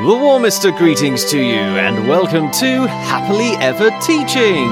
The warmest of greetings to you, and welcome to Happily Ever Teaching.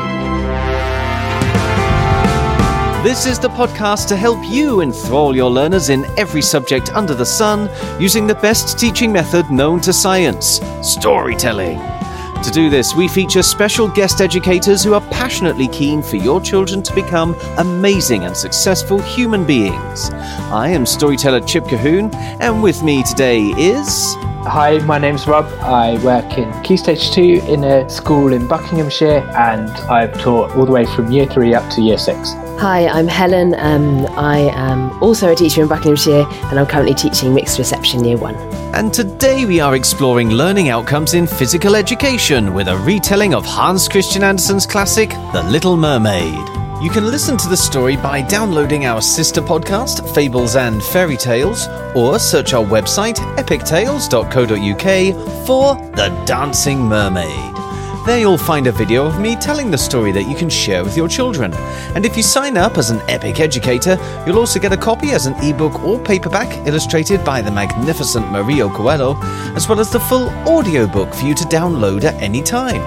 This is the podcast to help you enthrall your learners in every subject under the sun using the best teaching method known to science storytelling. To do this, we feature special guest educators who are passionately keen for your children to become amazing and successful human beings. I am storyteller Chip Colquhoun, and with me today is. Hi, my name's Rob. I work in Key Stage 2 in a school in Buckinghamshire and I've taught all the way from year 3 up to year 6. Hi, I'm Helen. Um, I am also a teacher in Buckinghamshire and I'm currently teaching mixed reception year 1. And today we are exploring learning outcomes in physical education with a retelling of Hans Christian Andersen's classic, The Little Mermaid. You can listen to the story by downloading our sister podcast, Fables and Fairy Tales, or search our website, epictales.co.uk, for The Dancing Mermaid. There you'll find a video of me telling the story that you can share with your children. And if you sign up as an Epic Educator, you'll also get a copy as an ebook or paperback illustrated by the magnificent Mario Coelho, as well as the full audiobook for you to download at any time.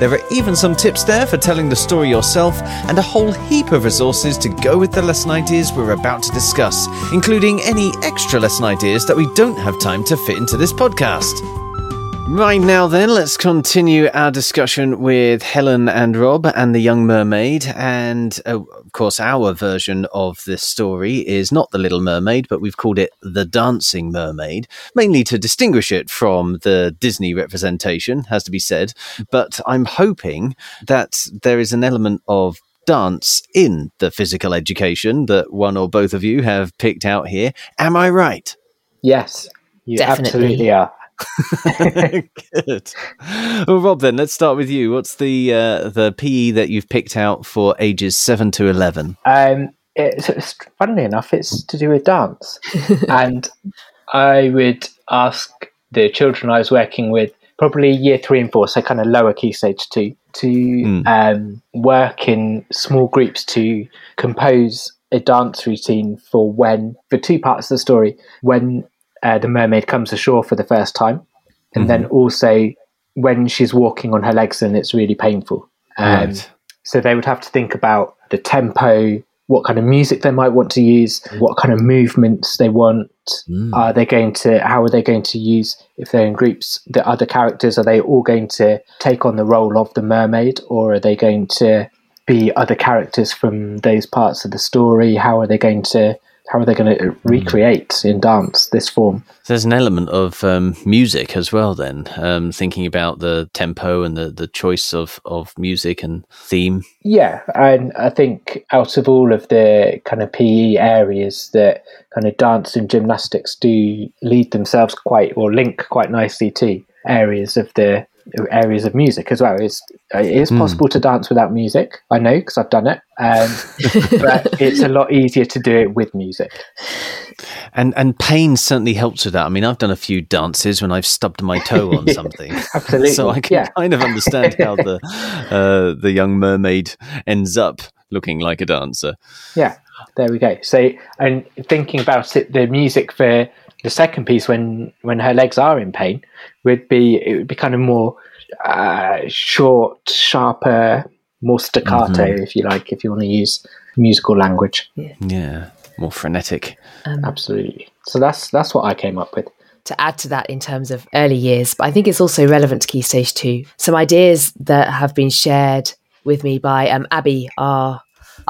There are even some tips there for telling the story yourself, and a whole heap of resources to go with the lesson ideas we're about to discuss, including any extra lesson ideas that we don't have time to fit into this podcast. Right now, then, let's continue our discussion with Helen and Rob and the Young Mermaid. And uh, of course, our version of this story is not The Little Mermaid, but we've called it The Dancing Mermaid, mainly to distinguish it from the Disney representation, has to be said. But I'm hoping that there is an element of dance in the physical education that one or both of you have picked out here. Am I right? Yes, you Definitely. absolutely are. Good. Well, Rob, then let's start with you. What's the uh, the PE that you've picked out for ages seven to eleven? Um, it's, it's, funnily enough, it's to do with dance. and I would ask the children I was working with, probably year three and four, so kind of lower key stage two, to Mm. um, work in small groups to compose a dance routine for when, for two parts of the story, when uh, the mermaid comes ashore for the first time, and then also when she's walking on her legs and it's really painful. Um, Right. so they would have to think about the tempo, what kind of music they might want to use, what kind of movements they want. Mm. Are they going to? How are they going to use if they're in groups? The other characters are they all going to take on the role of the mermaid, or are they going to be other characters from those parts of the story? How are they going to? How are they going to recreate in dance this form? There's an element of um, music as well. Then um, thinking about the tempo and the, the choice of, of music and theme. Yeah, and I think out of all of the kind of PE areas that kind of dance and gymnastics do lead themselves quite or link quite nicely to areas of the areas of music as well. It's it is possible to dance without music. I know because I've done it, um, but it's a lot easier to do it with music. And and pain certainly helps with that. I mean, I've done a few dances when I've stubbed my toe on something. Absolutely, so I can yeah. kind of understand how the uh, the young mermaid ends up looking like a dancer. Yeah, there we go. So, and thinking about it, the music for the second piece, when when her legs are in pain, would be it would be kind of more uh, short, sharper, more staccato, if you like, if you want to use musical language. Yeah, more frenetic. Absolutely. So that's that's what I came up with. to add to that in terms of early years, but I think it's also relevant to Key Stage 2. Some ideas that have been shared with me by um, Abby, our,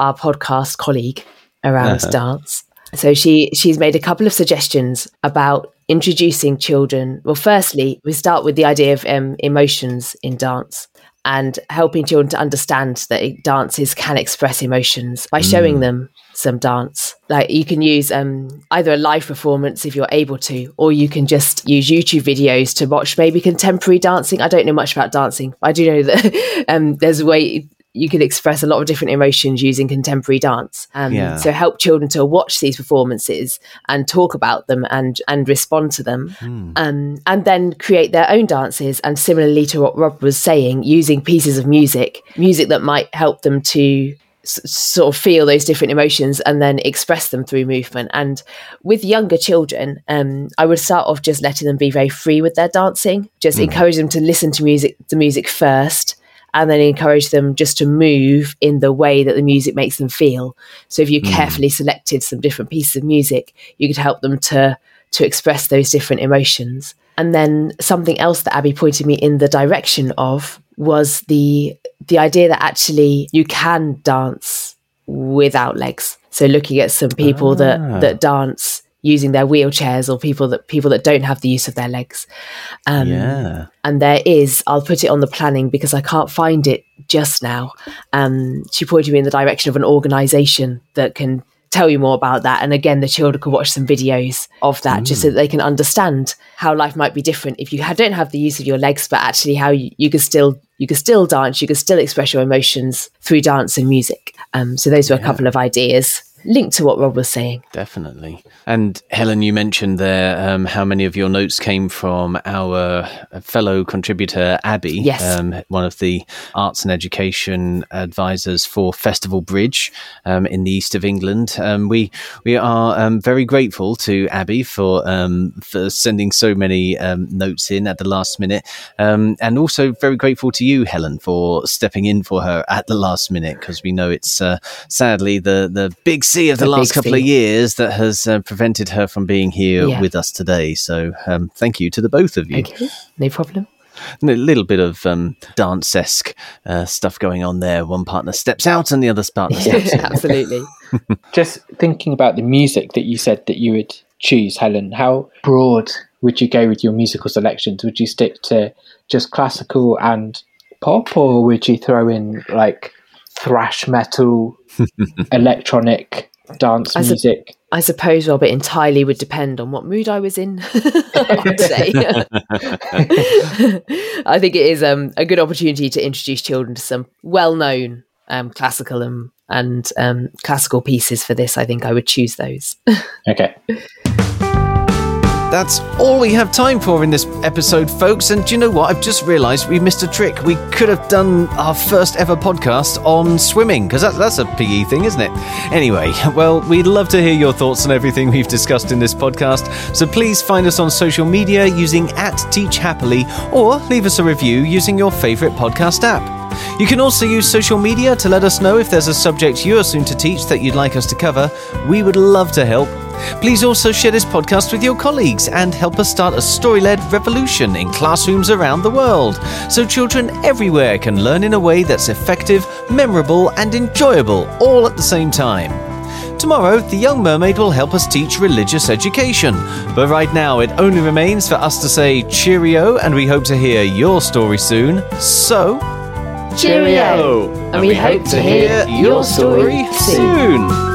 our podcast colleague around dance. So she she's made a couple of suggestions about introducing children. Well, firstly, we start with the idea of um, emotions in dance and helping children to understand that dances can express emotions by showing them some dance. Like you can use um, either a live performance if you're able to, or you can just use YouTube videos to watch maybe contemporary dancing. I don't know much about dancing. but I do know that um, there's a way you can express a lot of different emotions using contemporary dance. Um, Yeah. So help children to watch these performances and talk about them and and respond to them, um, and then create their own dances. And similarly to what Rob was saying, using pieces of music, music that might help them to s- sort of feel those different emotions and then express them through movement. And with younger children, um, I would start off just letting them be very free with their dancing, just encourage them to listen to music, the music first, and then encourage them just to move in the way that the music makes them feel. So if you carefully selected some different pieces of music, you could help them to to express those different emotions. And then something else that Abby pointed me in the direction of was the the idea that actually you can dance without legs. So looking at some people Ah. that that dance using their wheelchairs or people that people that don't have the use of their legs. Um, yeah. and there is i'll put it on the planning because i can't find it just now. Um, she pointed me in the direction of an organization that can tell you more about that. And again the children could watch some videos of that just so that they can understand how life might be different if you don't have the use of your legs but actually how you, you can still you can still dance you can still express your emotions through dance and music. Um, so those were a couple of ideas linked to what rob was saying Definitely. And Helen, you mentioned there um, how many of your notes came from our fellow contributor, Abby, Yes. um, one of the arts and education advisors for Festival Bridge um, in the east of England. Um, we we are um, very grateful to Abby for um, for sending so many um, notes in at the last minute, um, and also very grateful to you, Helen, for stepping in for her at the last minute because we know it's uh, sadly the the big C of the, The last big couple of years that has uh, prevented her from being here Yeah. with us today. So um, thank you to the both of you. okay no problem And a little bit of um, dance esque uh, stuff going on there. One partner steps out and the other partner steps in. absolutely Just thinking about the music that you said that you would choose, Helen, how broad would you go with your musical selections? Would you stick to just classical and pop, or would you throw in like thrash metal, electronic dance As a- music? I suppose, Rob, it entirely would depend on what mood I was in. I'd say. I think it is um, a good opportunity to introduce children to some well-known um, classical and, and um, classical pieces. For this, I think I would choose those. Okay. That's all we have time for in this episode, folks. And do you know what? I've just realised we missed a trick. We could have done our first ever podcast on swimming, because that, that's a PE thing, isn't it? Anyway, well, we'd love to hear your thoughts on everything we've discussed in this podcast. So please find us on social media using at Teach Happily or leave us a review using your favourite podcast app. You can also use social media to let us know if there's a subject you are soon to teach that you'd like us to cover. We would love to help. Please also share this podcast with your colleagues and help us start a story led revolution in classrooms around the world so children everywhere can learn in a way that's effective, memorable, and enjoyable all at the same time. Tomorrow, the young mermaid will help us teach religious education. But right now, it only remains for us to say cheerio, and we hope to hear your story soon. So, Cheerio! And we hope to hear your story soon. soon.